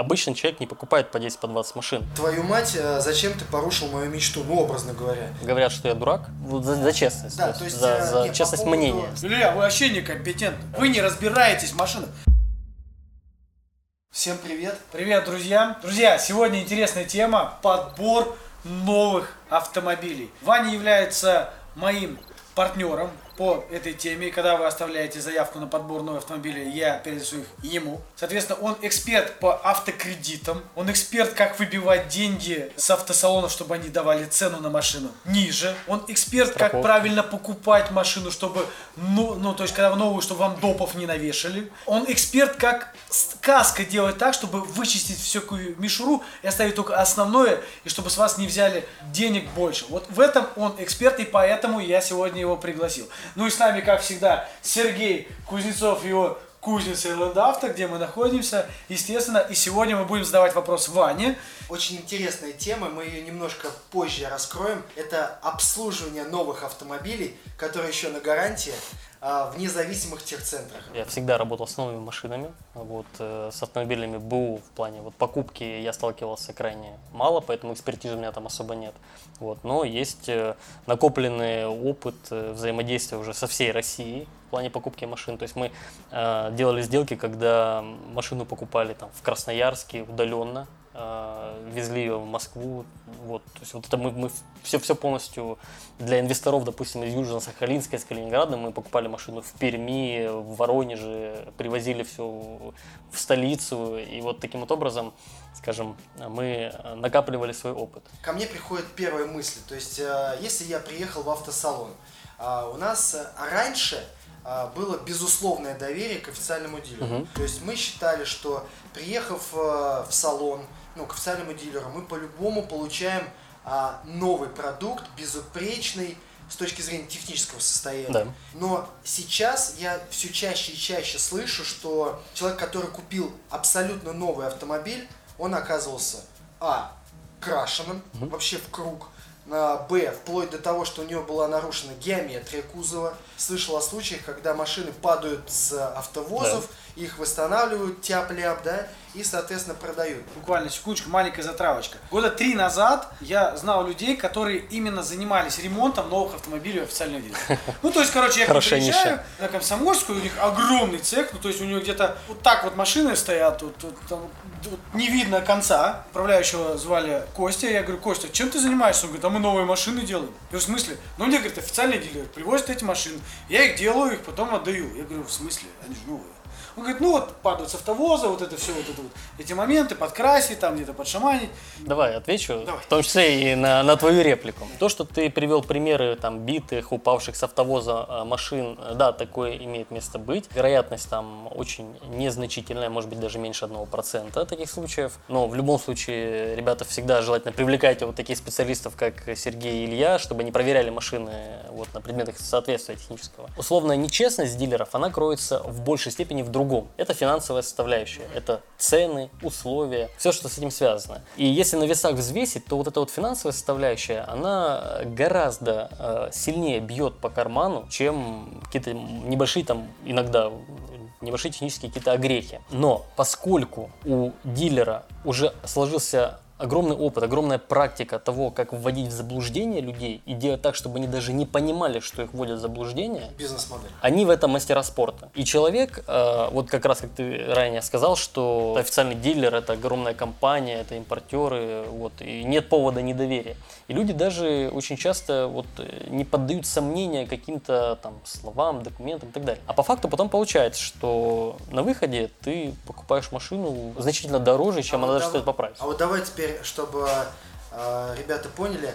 обычный человек не покупает по 10, по 20 машин. Твою мать, э, зачем ты порушил мою мечту, ну, образно говоря? Говорят, что я дурак. Вот за, за честность. Да, то то есть за, э, за не, по честность поводу- мнения. Илья, вы вообще некомпетентны. Вы не разбираетесь в машинах. Всем привет. Привет, друзья. Друзья, сегодня интересная тема – подбор новых автомобилей. Ваня является моим партнером по этой теме. И Когда вы оставляете заявку на подбор нового автомобиля, я передаю их ему. Соответственно, он эксперт по автокредитам. Он эксперт, как выбивать деньги с автосалонов, чтобы они давали цену на машину ниже. Он эксперт, как Страховка. правильно покупать машину, чтобы, ну, ну, то есть, когда новую, чтобы вам допов не навешали. Он эксперт, как каска делать так, чтобы вычистить всякую мишуру и оставить только основное, и чтобы с вас не взяли денег больше. Вот в этом он эксперт, и поэтому я сегодня его пригласил. Ну и с нами, как всегда, Сергей Кузнецов, его кузница Авто, где мы находимся, естественно. И сегодня мы будем задавать вопрос Ване. Очень интересная тема, мы ее немножко позже раскроем. Это обслуживание новых автомобилей, которые еще на гарантии в независимых техцентрах. Я всегда работал с новыми машинами. Вот, э, с автомобилями БУ в плане вот, покупки я сталкивался крайне мало, поэтому экспертизы у меня там особо нет. Вот, но есть э, накопленный опыт э, взаимодействия уже со всей Россией в плане покупки машин. То есть мы э, делали сделки, когда машину покупали там, в Красноярске удаленно, э, везли ее в Москву. Вот, то есть вот это мы, мы все, все полностью для инвесторов, допустим, из Южно-Сахалинска, из Калининграда, мы покупали машину в Перми, в Воронеже, привозили все в столицу. И вот таким вот образом, скажем, мы накапливали свой опыт. Ко мне приходят первые мысли. То есть, э, если я приехал в автосалон, а, у нас э, раньше было безусловное доверие к официальному дилеру. Мгм. То есть мы считали, что приехав э, в салон, ну, к официальному дилеру, мы по-любому получаем а, новый продукт, безупречный с точки зрения технического состояния. Да. Но сейчас я все чаще и чаще слышу, что человек, который купил абсолютно новый автомобиль, он оказывался а крашеным вообще в круг, б вплоть до того, что у него была нарушена геометрия кузова. Слышал о случаях, когда машины падают с автовозов, их восстанавливают тяп-ляп, да, и, соответственно, продают. Буквально секундочку, маленькая затравочка. Года три назад я знал людей, которые именно занимались ремонтом новых автомобилей у официального дилера. Ну, то есть, короче, я приезжаю на Комсомольскую, у них огромный цех, ну, то есть, у него где-то вот так вот машины стоят, вот, вот там, вот не видно конца. Управляющего звали Костя, я говорю, Костя, чем ты занимаешься? Он говорит, а мы новые машины делаем. Я говорю, в смысле? Ну, мне, говорит, официальный дилер привозит эти машины, я их делаю, их потом отдаю. Я говорю, в смысле? Они же новые. Он говорит, ну вот падают с автовоза, вот это все, вот это вот, эти моменты, подкрасить, там где-то подшаманить. Давай отвечу, Давай. в том числе и на, на твою реплику. То, что ты привел примеры там битых, упавших с автовоза э, машин, да, такое имеет место быть. Вероятность там очень незначительная, может быть даже меньше 1% таких случаев. Но в любом случае, ребята, всегда желательно привлекайте вот таких специалистов, как Сергей и Илья, чтобы они проверяли машины вот, на предмет их соответствия технического. Условная нечестность дилеров, она кроется в большей степени в другом. Это финансовая составляющая, это цены, условия, все, что с этим связано. И если на весах взвесить, то вот эта вот финансовая составляющая, она гораздо э, сильнее бьет по карману, чем какие-то небольшие там иногда небольшие технические какие-то огрехи. Но поскольку у дилера уже сложился огромный опыт, огромная практика того, как вводить в заблуждение людей и делать так, чтобы они даже не понимали, что их вводят в заблуждение, Бизнес-модель. они в этом мастера спорта. И человек, э, вот как раз как ты ранее сказал, что официальный дилер это огромная компания, это импортеры, вот, и нет повода недоверия. И люди даже очень часто вот не поддают сомнения каким-то там словам, документам и так далее. А по факту потом получается, что на выходе ты покупаешь машину значительно дороже, чем А она вот даже стоит по прайсу. А вот давай теперь, чтобы э, ребята поняли,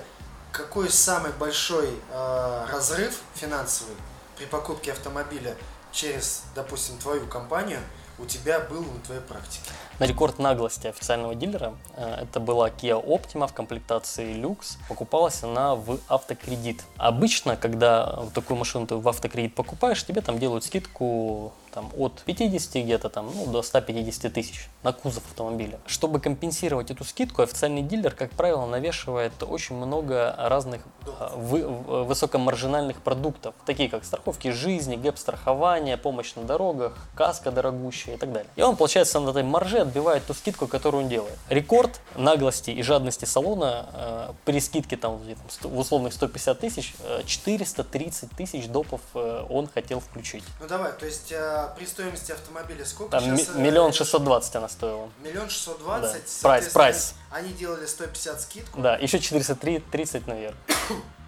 какой самый большой э, разрыв финансовый при покупке автомобиля через, допустим, твою компанию у тебя был на твоей практике. На рекорд наглости официального дилера э, это была Kia Optima в комплектации Lux. Покупалась она в автокредит. Обычно, когда такую машину ты в автокредит покупаешь, тебе там делают скидку там, от 50 где-то там, ну, до 150 тысяч на кузов автомобиля. Чтобы компенсировать эту скидку, официальный дилер, как правило, навешивает очень много разных э, вы- высокомаржинальных продуктов, такие как страховки жизни, гэп-страхование, помощь на дорогах, каска дорогущая и так далее. И он, получается, на этой марже отбивает ту скидку, которую он делает. Рекорд наглости и жадности салона э, при скидке там, в условных 150 тысяч, э, 430 тысяч допов э, он хотел включить. Ну давай, то есть э, при стоимости автомобиля сколько Там сейчас? э, миллион шестьсот двадцать она стоила. Миллион шестьсот двадцать. Прайс, прайс. Они делали 150 скидку. Да, еще 430 наверх.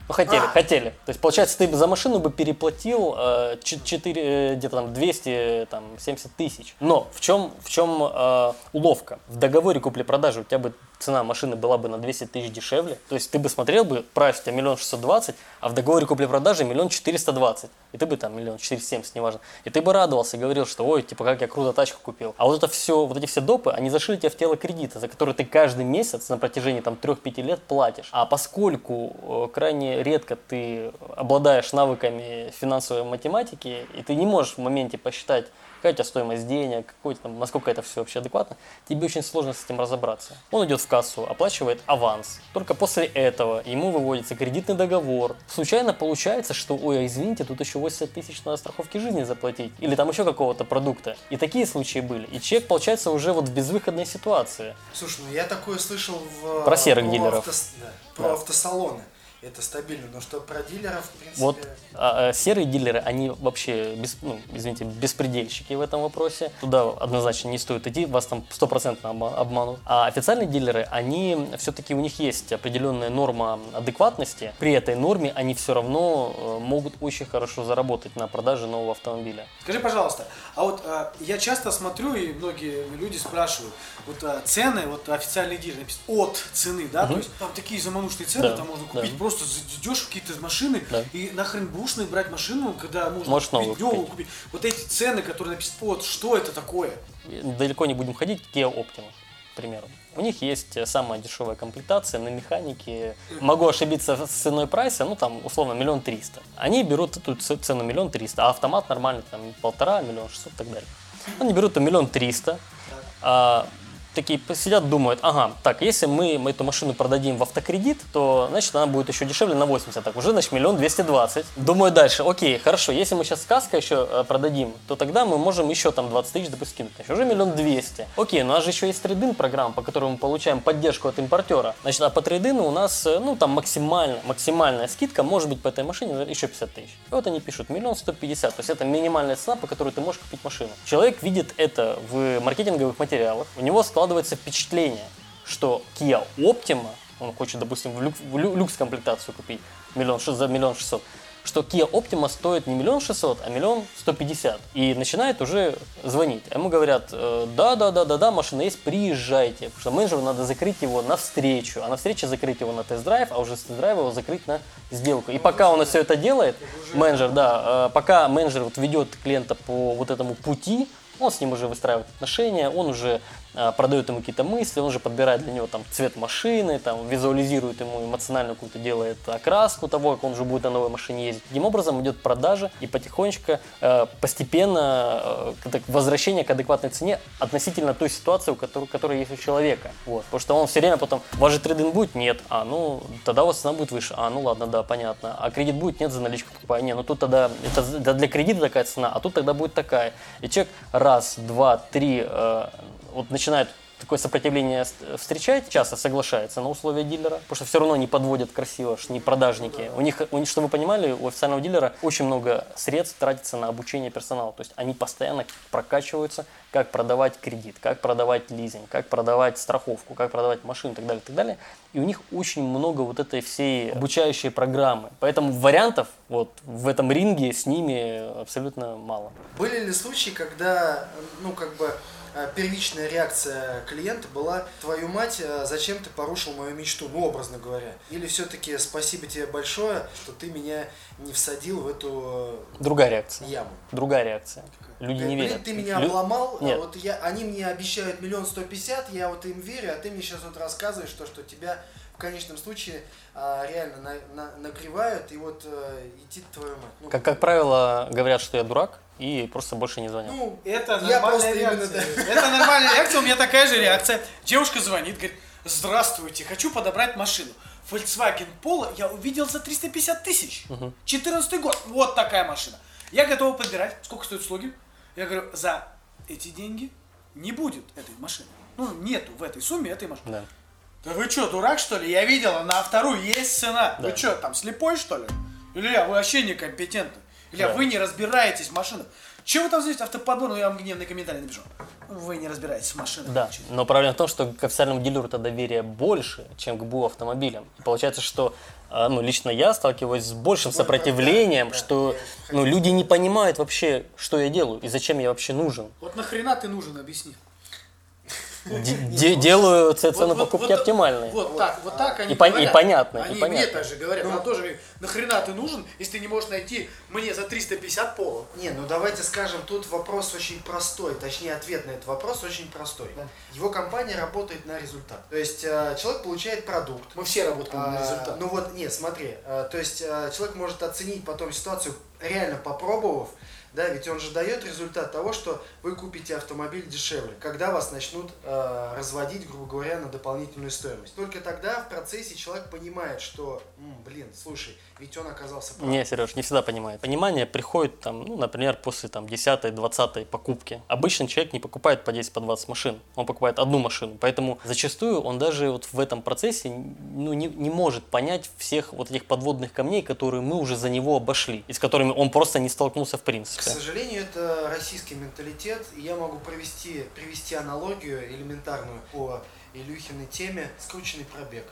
Ну, хотели, А. хотели. То есть, получается, ты бы за машину бы переплатил э, 4, э, где-то там 270 тысяч. Но в чем, в чем э, уловка? В договоре купли-продажи у тебя бы цена машины была бы на 200 тысяч дешевле. То есть ты бы смотрел бы, прайс у тебя миллион шестьсот двадцать, а в договоре купли-продажи миллион четыреста двадцать. И ты бы там миллион четыреста семьдесят, неважно. И ты бы радовался говорил, что ой, типа как я круто тачку купил. А вот это все, вот эти все допы, они зашили тебя в тело кредита, за который ты каждый месяц на протяжении там 3-5 лет платишь. А поскольку э, крайне редко ты обладаешь навыками финансовой математики, и ты не можешь в моменте посчитать, какая у тебя стоимость денег, какой там, насколько это все вообще адекватно, тебе очень сложно с этим разобраться. Он идет в кассу, оплачивает аванс. Только после этого ему выводится кредитный договор. Случайно получается, что, ой, а извините, тут еще 80 тысяч на страховке жизни заплатить. Или там еще какого-то продукта. И такие случаи были. И человек, получается, уже вот в безвыходной ситуации. Слушай, ну я такое слышал в... Про серых дилеров. автос- да, про Да. автосалоны. Это стабильно, но что про дилеров, в принципе... Вот а, а, серые дилеры, они вообще, без, ну, извините, беспредельщики в этом вопросе. Туда однозначно не стоит идти, вас там стопроцентно обма- обманут. А официальные дилеры, они все-таки, у них есть определенная норма адекватности. При этой норме они все равно э, могут очень хорошо заработать на продаже нового автомобиля. Скажи, пожалуйста, а вот а, я часто смотрю, и многие люди спрашивают, вот а, цены, вот официальный дилер написано от цены, да, то есть там такие заманушные цены, Да, там можно да. купить просто идешь в какие-то машины Да. и нахрен бушный брать машину, когда можно Можешь купить новую купить. купить. Вот эти цены, которые написаны от, что это такое? Далеко не будем ходить, Kia Optima, к примеру. У них есть э, самая дешевая комплектация на механике. Могу ошибиться с ценой прайса, ну там условно миллион триста. Они берут эту цену миллион триста, а автомат нормальный там полтора, миллион шестьсот и так далее. Они берут там миллион триста, такие сидят, думают, ага, так, если мы эту машину продадим в автокредит, то, значит, она будет еще дешевле на 80, так, уже, значит, миллион двести двадцать. Думаю дальше, окей, хорошо, если мы сейчас сказка еще э, продадим, то тогда мы можем еще там 20 тысяч, допустим, кинуть, значит, уже миллион двести. Окей, у нас же еще есть трейдин программа, по которой мы получаем поддержку от импортера. Значит, а по трейдину у нас, э, ну, там максимально, максимальная скидка может быть по этой машине еще 50 тысяч. И вот они пишут, миллион сто пятьдесят, то есть это минимальная цена, по которой ты можешь купить машину. Человек видит это в маркетинговых материалах, у него складывается впечатление, что Kia Optima, он хочет, допустим, в, люк- в лю- люкс-комплектацию купить миллион, за миллион шестьсот, что Kia Optima стоит не миллион шестьсот, а миллион сто пятьдесят. И начинает уже звонить. Ему говорят, «Э, да, да, да, да, да, машина есть, приезжайте. Потому что менеджеру надо закрыть его на встречу, а на встрече закрыть его на тест-драйв, а уже с тест-драйва его закрыть на сделку. И пока он все это делает, менеджер, да, э, пока менеджер вот ведет клиента по вот этому пути, он с ним уже выстраивает отношения, он уже продает ему какие-то мысли, он уже подбирает для него там цвет машины, там визуализирует ему эмоциональную какую-то, делает окраску того, как он уже будет на новой машине ездить. Таким образом идет продажа и потихонечку, э, постепенно э, возвращение к адекватной цене относительно той ситуации, у которой, которая есть у человека. Вот. Потому что он все время потом, у же трейдинг будет? Нет. А, ну, тогда у вас цена будет выше. А, ну ладно, да, понятно. А кредит будет? Нет, за наличку покупаю. Не, ну тут тогда, это для кредита такая цена, а тут тогда будет такая. И человек раз, два, три, э, вот начинает такое сопротивление встречать, часто соглашается на условия дилера, потому что все равно не подводят красиво, не продажники. У них, у них, чтобы вы понимали, у официального дилера очень много средств тратится на обучение персонала. То есть они постоянно прокачиваются, как продавать кредит, как продавать лизинг, как продавать страховку, как продавать машину и так далее, и так далее. И у них очень много вот этой всей обучающей программы. Поэтому вариантов вот в этом ринге с ними абсолютно мало. Были ли случаи, когда, ну, как бы, первичная реакция клиента была «Твою мать, э, зачем ты порушил мою мечту?» Ну, образно говоря. Или все-таки «Спасибо тебе большое, что ты меня не всадил в эту Другая э, реакция. яму». Другая реакция. Люди не верят. ты меня Лю- обломал, а Нет. вот я, они мне обещают миллион сто пятьдесят, я вот им верю, а ты мне сейчас вот рассказываешь то, что тебя в конечном случае а, реально на- на- нагревают, и вот э, идти твою мать. Ну, Как, как правило, говорят, что я дурак, и просто больше не звонят. ну, Это Я нормальная просто именно, реакция. Это нормальная реакция, у меня такая же реакция. Девушка звонит, говорит, здравствуйте, хочу подобрать машину. Volkswagen Polo я увидел за 350 тысяч. 14 год, вот такая машина. Я готова подбирать. Сколько стоят услуги? Я говорю, за эти деньги не будет этой машины. Ну, нету в этой сумме этой машины. Да. Да вы что, дурак что ли? Я видела, на вторую есть цена. Да. Вы что, там слепой что ли? Или я, вы вообще некомпетентны? Или Да. вы не разбираетесь в машинах? Чего вы там здесь автоподбор? Ну, я вам гневный комментарий напишу. Вы не разбираетесь в машинах. Да, Чё? но проблема в том, что к официальному дилеру-то доверие больше, чем к БУ автомобилям. И получается, что а, ну, лично я сталкиваюсь с большим Вот, сопротивлением, да, да, что я ну, люди не понимают вообще, что я делаю и зачем я вообще нужен. Вот нахрена ты нужен, объясни. Де- де- делаю ц- цену Вот- вот- покупки вот- оптимальной. Вот так, вот так они И пон- и говорят. понятно, и Они понятно. мне также говорят. Она тоже говорит, нахрена ты нужен, если ты не можешь найти мне за 350 пола? Не, ну давайте скажем, тут вопрос очень простой, точнее ответ на этот вопрос очень простой. Его компания работает на результат. То есть э, человек получает продукт. Мы все работаем на А, результат. Ну вот, нет, смотри, э, то есть э, человек может оценить потом ситуацию, реально попробовав, да, ведь он же дает результат того, что вы купите автомобиль дешевле, когда вас начнут э, разводить, грубо говоря, на дополнительную стоимость. Только тогда в процессе человек понимает, что, «М, блин, слушай, ведь он оказался прав. Не, Сереж, не всегда понимает. Понимание приходит, там, ну, например, после там, 10-20 покупки. Обычно человек не покупает по 10 по 20 машин, он покупает одну машину. Поэтому зачастую он даже вот в этом процессе ну, не, не может понять всех вот этих подводных камней, которые мы уже за него обошли, и с которыми он просто не столкнулся в К принципе. сожалению, это российский менталитет, я могу провести, привести аналогию элементарную по Илюхиной теме «скрученный пробег».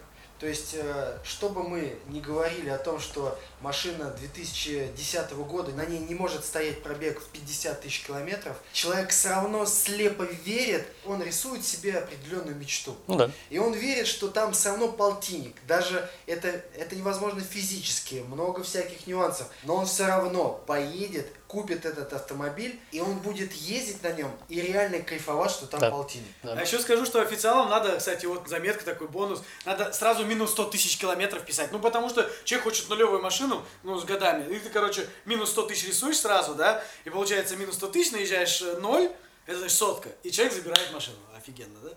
То есть, э, что бы мы ни говорили о том, что машина 2010 года, на ней не может стоять пробег в 50 тысяч километров, человек все равно слепо верит, он рисует себе определенную мечту. Ну да. И он верит, что там все равно полтинник. Даже это, это невозможно физически, много всяких нюансов. Но он все равно поедет, купит этот автомобиль, и он будет ездить на нем и реально кайфовать, что там Да. полтинник. Да. А еще скажу, что официалам надо, кстати, вот заметка такой бонус, надо сразу минус 100 тысяч километров писать. Ну, потому что человек хочет нулевую машину, ну, с годами. И ты, короче, минус 100 тысяч рисуешь сразу, да, и получается минус 100 тысяч, наезжаешь э, ноль, это значит сотка, и человек забирает машину. Офигенно, да?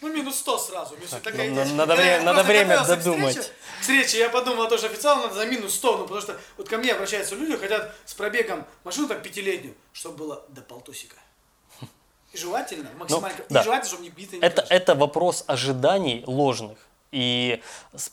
Ну, минус 100 сразу. Минус- такая ну, идея. надо Когда надо время додумать. К встрече я подумал, то, что официально надо за минус 100, ну, потому что вот ко мне обращаются люди, хотят с пробегом машину так пятилетнюю, чтобы было до полтусика. И желательно, максимально, и Ну, да. желательно, чтобы не бито не Это, это вопрос ожиданий ложных. И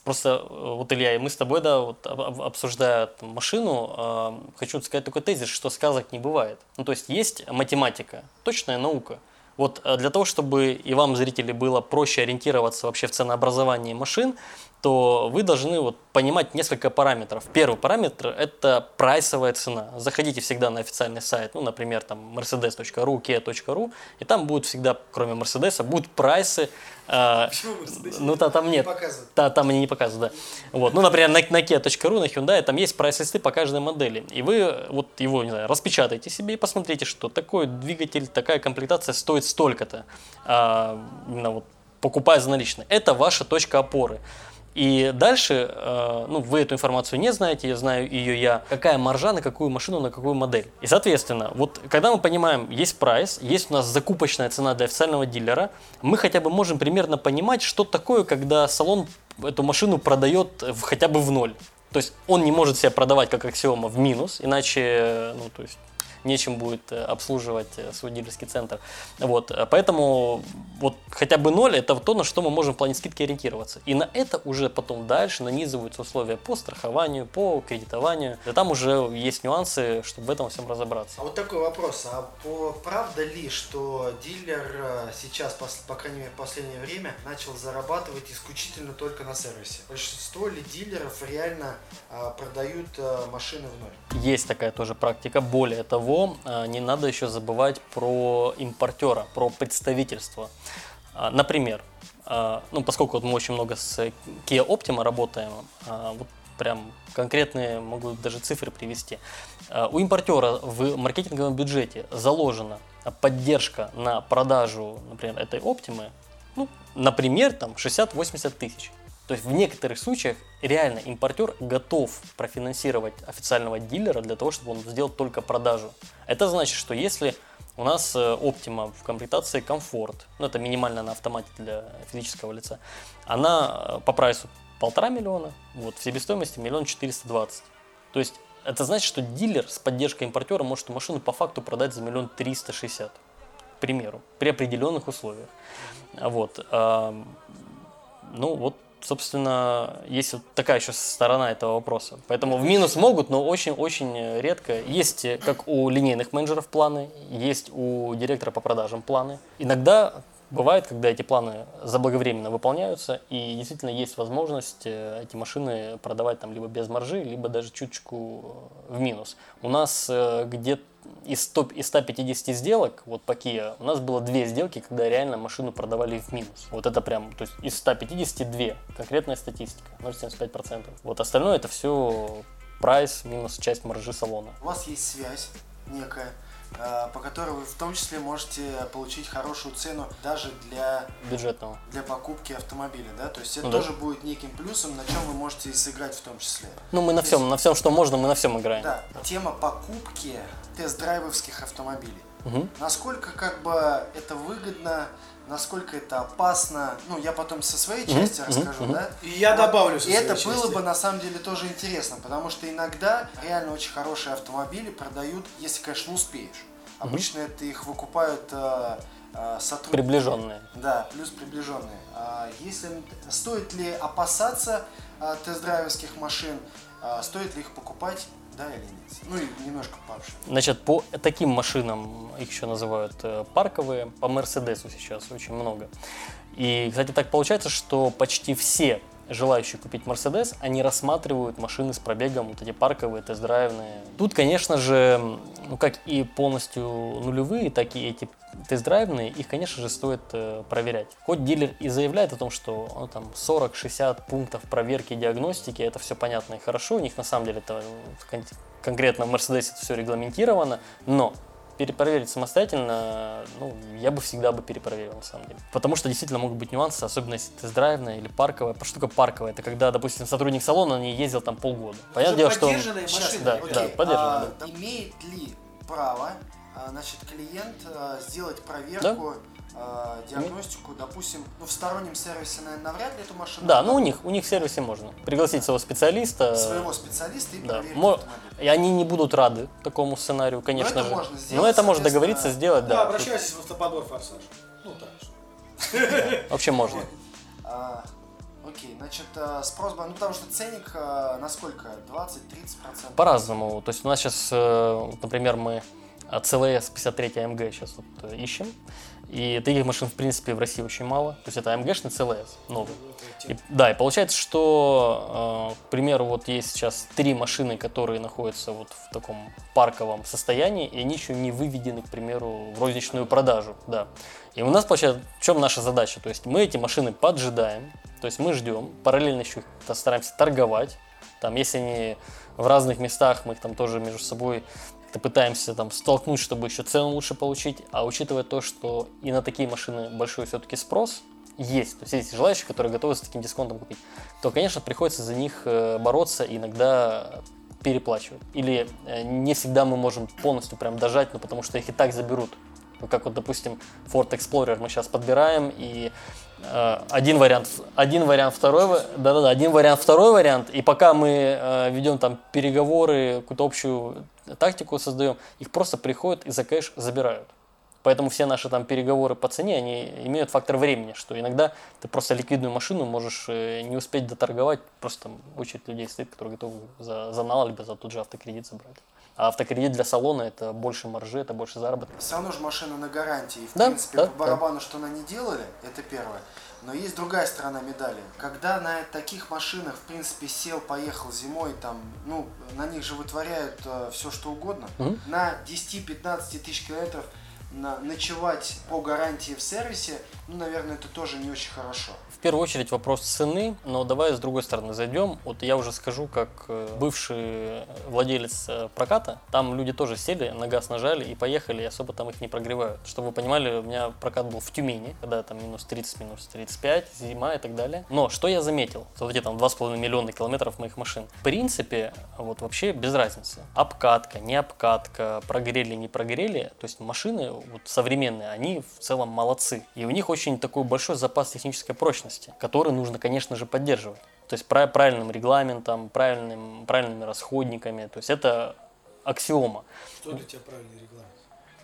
просто э, вот, Илья, и мы с тобой, да, вот об- об- обсуждая там, машину, э, хочу сказать такой тезис, что сказок не бывает. Ну, то есть есть математика, точная наука. Вот э, для того, чтобы и вам, зрители, было проще ориентироваться вообще в ценообразовании машин, то вы должны вот понимать несколько параметров. Первый параметр – это прайсовая цена. Заходите всегда на официальный сайт, ну, например, там mercedes.ru, kia.ru, и там будут всегда, кроме Мерседеса, будут прайсы. э, Почему Mercedes? ну, та- там нет. показывают. Да, там они не показывают, да. Вот. Ну, например, на, на kia.ru, на Hyundai, там есть прайс-листы по каждой модели. И вы вот его, не знаю, распечатайте себе и посмотрите, что такой двигатель, такая комплектация стоит столько-то. А, именно вот покупая за наличные. Это ваша точка опоры. И дальше, э, ну, вы эту информацию не знаете, я знаю ее я, какая маржа на какую машину, на какую модель. И, соответственно, вот когда мы понимаем, есть прайс, есть у нас закупочная цена для официального дилера, мы хотя бы можем примерно понимать, что такое, когда салон эту машину продает в, хотя бы в ноль. То есть он не может себя продавать как аксиома в минус, иначе, ну, то есть нечем будет э, обслуживать э, свой дилерский центр. Вот, э, поэтому вот хотя бы ноль это то, на что мы можем в плане скидки ориентироваться. И на это уже потом дальше нанизываются условия по страхованию, по кредитованию. И там уже есть нюансы, чтобы в этом всем разобраться. А вот такой вопрос. А по, правда ли, что дилер сейчас, пос- по крайней мере, в последнее время, начал зарабатывать исключительно только на сервисе? Большинство ли дилеров реально а, продают а, машины в ноль? Есть такая тоже практика. Более того, а, не надо еще забывать про импортера, про представительство. А, Например, а, ну, поскольку вот мы очень много с Kia Optima работаем, а, вот прям конкретные могу даже цифры привести. У импортера в маркетинговом бюджете заложена поддержка на продажу, например, этой Optima, ну, например, там 60-80 тысяч. То есть в некоторых случаях реально импортер готов профинансировать официального дилера для того, чтобы он сделал только продажу. Это значит, что если у нас э, Optima в комплектации комфорт, ну это минимально на автомате для физического лица, она э, по прайсу полтора миллиона, вот, в себестоимости миллион четыреста двадцать. То есть это значит, что дилер с поддержкой импортера может эту машину по факту продать за миллион триста шестьдесят. примеру, при определенных условиях. Вот. а, Ну, вот, собственно, есть вот такая еще сторона этого вопроса. Поэтому в минус могут, но очень-очень редко. Есть, э, как у линейных менеджеров планы, есть у директора по продажам планы. Иногда бывает, когда эти планы заблаговременно выполняются, и действительно есть возможность э, эти машины продавать там либо без маржи, либо даже чуточку э, в минус. У нас э, где из, 100, из 150 сделок, вот по Kia, у нас было две сделки, когда реально машину продавали в минус. Вот это прям, то есть из 150 две, конкретная статистика, 0,75%. Вот остальное это все прайс минус часть маржи салона. У вас есть связь некая, по которой вы в том числе можете получить хорошую цену даже для, Бюджетного. для покупки автомобиля, да? То есть это Ну да. тоже будет неким плюсом, на чем вы можете и сыграть в том числе. Ну, мы на Здесь- всем, на всем, что можно, мы на всем играем. Да, тема покупки тест-драйвовских автомобилей. Мгм. Насколько как бы это выгодно, насколько это опасно. Ну, я потом со своей части мгм, расскажу, мгм. да? И я добавлю со И это своей было части. бы на самом деле тоже интересно, потому что иногда реально очень хорошие автомобили продают, если, конечно, успеешь. Обычно это их выкупают э, э, сотрудники. Приближенные. Да, плюс приближенные. А если стоит ли опасаться а, тест-драйверских машин, а, стоит ли их покупать, да или нет? Ну немножко пообщаться. Значит, по таким машинам, их еще называют э, парковые, по Мерседесу сейчас очень много. И, кстати, так получается, что почти все желающие купить Мерседес, они рассматривают машины с пробегом, вот эти парковые, тест-драйвные. Тут, конечно же, ну как и полностью нулевые, так и эти тест-драйвные, их, конечно же, стоит э, проверять. Хоть дилер и заявляет о том, что ну, там 40-60 пунктов проверки и диагностики, это все понятно и хорошо, у них на самом деле это кон- конкретно в Мерседесе это все регламентировано, но перепроверить самостоятельно, ну, я бы всегда бы перепроверил, на самом деле. Потому что действительно могут быть нюансы, особенно если тест-драйвная или парковая. Такое парковая? Это когда, допустим, сотрудник салона не ездил там полгода. Понятное дело, что... Сейчас, машины. да, Окей. да. поддерживаю, а, Имеет ли право а, значит, клиент а, сделать проверку, а, диагностику, допустим, ну, в стороннем сервисе, наверное, навряд ли эту машину Да, ну у них, у них в сервисе можно. Пригласить своего специалиста. своего специалиста и Да. проверить Мо-. И они не будут рады такому сценарию, конечно это же. можно сделать, Но это можно договориться сделать, Да, да. обращайтесь в автоподбор «Форсаж». Ну так. Вообще можно. А, окей, значит, а, спрос, ба- ну потому что ценник а, на сколько? 20-30%? По-разному. То есть у нас сейчас, вот, например, мы CLS 53 AMG сейчас вот э, ищем. И таких машин, в принципе, в России очень мало. То есть это AMG-шный CLS новый. И- да, и получается, что, э, к примеру, вот есть сейчас три машины, которые находятся вот в таком парковом состоянии, и они еще не выведены, к примеру, в розничную продажу, да. И у нас, получается, в чем наша задача? То есть мы эти машины поджидаем, то есть мы ждем, параллельно еще стараемся торговать, там, если они в разных местах, мы их там тоже между собой как-то пытаемся там столкнуть, чтобы еще цену лучше получить, а учитывая то, что и на такие машины большой все-таки спрос есть, то есть есть желающие, которые готовы с таким дисконтом купить, то, конечно, приходится за них э, бороться иногда переплачивать. Или э, не всегда мы можем полностью прям дожать, ну потому что их и так заберут. Ну, как вот, допустим, Ford Explorer мы сейчас подбираем, и один вариант, один вариант, второй, ва- да-да-да, один вариант, второй вариант, и пока мы э, ведем там переговоры, какую-то общую тактику создаем, их просто приходят и за кэш забирают. Поэтому все наши там переговоры по цене, они имеют фактор времени, что иногда ты просто ликвидную машину можешь э, не успеть доторговать, просто там очередь людей стоит, которые готовы за, за нал, либо за тот же автокредит забрать. А автокредит для салона это больше маржи, это больше заработка. Равно же машина на гарантии. И, в Да, принципе, да, по барабану, что она не делали, это первое. Но есть другая сторона медали. Когда на таких машинах, в принципе, сел, поехал зимой, там, ну, на них же вытворяют все, что угодно. Мгм. На 10-15 тысяч километров на, ночевать по гарантии в сервисе, ну, наверное, это тоже не очень хорошо. В первую очередь вопрос цены, но давай с другой стороны зайдем. Вот я уже скажу, как э, бывший владелец э, проката, там люди тоже сели, на газ нажали и поехали, и особо там их не прогревают. Чтобы вы понимали, у меня прокат был в Тюмени, когда там минус 30, минус 35, зима и так далее. Но что я заметил, за вот эти там 2,5 миллиона километров моих машин, в принципе, вот вообще без разницы. Обкатка, не обкатка, прогрели, не прогрели, то есть машины вот современные, они в целом молодцы. И у них очень такой большой запас технической прочности, который нужно, конечно же, поддерживать. То есть пра- правильным регламентом, правильным, правильными расходниками. То есть это аксиома. Что для тебя правильный регламент?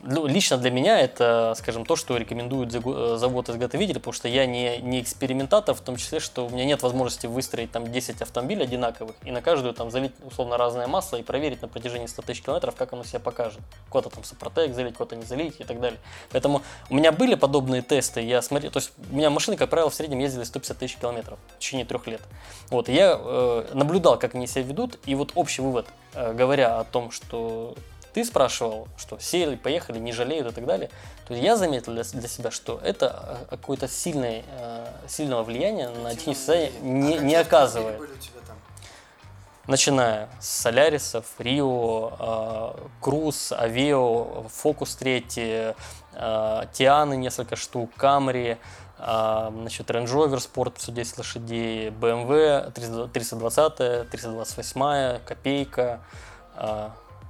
Ну, лично для меня это, скажем, то, что рекомендует э, завод-изготовитель, потому что я не, не экспериментатор, в том числе, что у меня нет возможности выстроить там 10 автомобилей одинаковых и на каждую там залить условно разное масло и проверить на протяжении 100 тысяч километров, как оно себя покажет. Кого-то там Сопротек залить, кого-то не залить и так далее. Поэтому у меня были подобные тесты, я смотрел, то есть у меня машины, как правило, в среднем ездили 150 тысяч километров в течение трех лет. Вот, и я э, наблюдал, как они себя ведут, и вот общий вывод, э, говоря о том, что ты спрашивал, что сели, поехали, не жалеют и так далее. То есть я заметил для, для себя, что это э, какое-то сильное, э, сильного влияния на техническое состояние А не, какие не оказывает. были у тебя там? Начиная с Солярисов, Рио, э, Круз, Авео, Фокус 3, э, Тианы несколько штук, Камри, значит, Range Rover Sport 110 лошадей, BMW 320, 328, Копейка,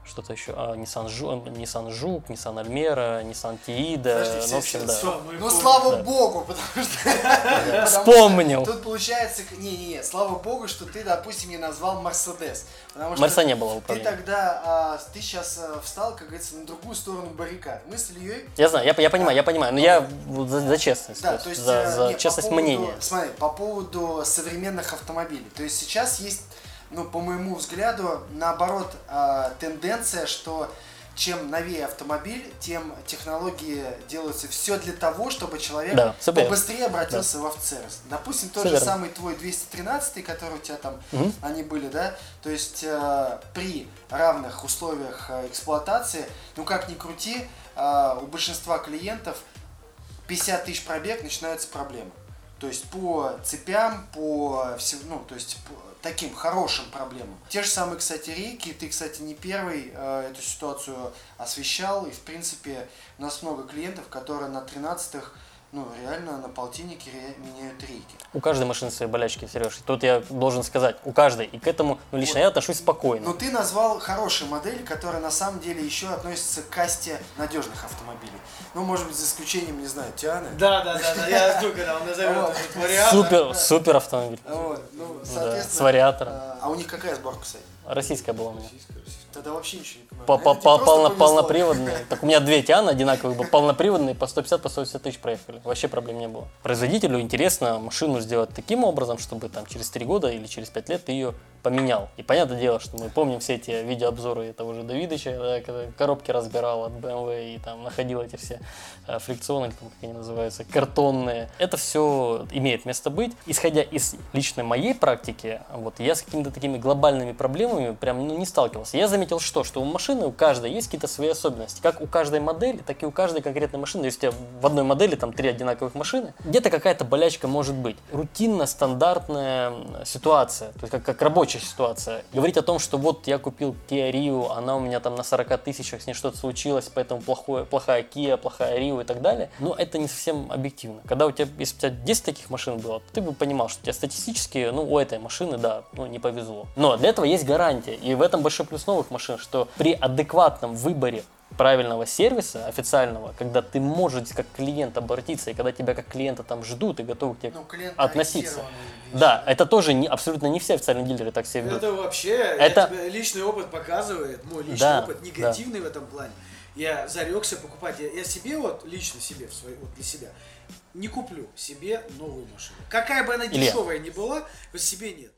что-то еще, а, Nissan, Жу- Nissan Жук, Nissan Альмера, Nissan Тиида, ну, в общем, все, да. Ну, слава Да. богу, потому что... что Вспомнил. Тут получается, не-не-не, слава богу, что ты, допустим, не назвал Мерседес. Потому что Марса не было Ты тогда, а, ты сейчас встал, как говорится, на другую сторону баррикад. Мы с Ильей Я знаю, я, я понимаю, я понимаю, но я за, за честность, Да, то то есть есть, за, э, по честность поводу- мнения. Смотри, по поводу современных автомобилей. То есть сейчас есть, ну, по моему взгляду, наоборот, э, тенденция, что чем новее автомобиль, тем технологии делаются все для того, чтобы человек Да, побыстрее обратился в автосервис. Допустим, тот же самый твой 213, который у тебя там, Мгм. они были, да? То есть э, при равных условиях э, эксплуатации, ну как ни крути, э, у большинства клиентов 50 тысяч пробег начинаются проблемы. То есть по цепям, по всем, ну, то есть по таким хорошим проблемам. Те же самые, кстати, рейки, ты, кстати, не первый э, эту ситуацию освещал, и, в принципе, у нас много клиентов, которые на 13-х, ну, реально на полтиннике меняют рейки. У каждой машины свои болячки, Сереж. Тут я должен сказать, у каждой. И к этому, ну, лично я отношусь спокойно. Но ты назвал хорошие модели, которые на самом деле еще относятся к касте надежных автомобилей. Ну, может быть, за исключением, не знаю, Тианы. Да, да, да, да, я жду, когда он назовет Вот. этот вариант. Супер, супер автомобиль. Вот, ну, соответственно. с вариатором. а, а у них какая сборка, кстати? Российская была у меня. Тогда вообще ничего не понимаю. По- по- полно- полноприводные. Так у меня две Тианы одинаковые были, полноприводные, по 150, по 180 тысяч проехали. Вообще проблем не было. Производителю интересно машину сделать таким образом, чтобы там через 3 года или через 5 лет ты ее поменял. И понятное дело, что мы помним все эти видеообзоры того же Давидыча, да, когда коробки разбирал от BMW и там находил эти все э, фрикционы, как они называются, картонные. Это все имеет место быть. Исходя из личной моей практики, вот, я с какими-то такими глобальными проблемами прям ну, не сталкивался. Я заметил что? Что у машины у каждой есть какие-то свои особенности. Как у каждой модели, так и у каждой конкретной машины. Если у тебя в одной модели там три одинаковых машины, где-то какая-то болячка может быть. Рутинно стандартная ситуация, то есть как, как рабочая ситуация. Говорить о том, что вот я купил Kia Rio, она у меня там на 40 тысячах, с ней что-то случилось, поэтому плохое, плохая Kia, плохая Rio и так далее, ну это не совсем объективно. Когда у тебя, если у тебя 10 таких машин было, ты бы понимал, что у тебя статистически, ну у этой машины, да, ну не повезло. Но для этого есть гарантия, и в этом большой плюс новых машин, что при адекватном выборе правильного сервиса официального, когда ты можешь как клиент обратиться, и когда тебя как клиента там ждут и готовы к тебе Ну, относиться. Да, это тоже не, абсолютно не все официальные дилеры так себя ведут. Это вообще, Это- тебе личный опыт показывает, мой личный Да, опыт, негативный в этом плане. Я зарекся покупать, я, я себе вот, лично себе, в свой, вот для себя, не куплю себе новую машину. Какая бы она Илья. дешевая ни была, вот себе нет.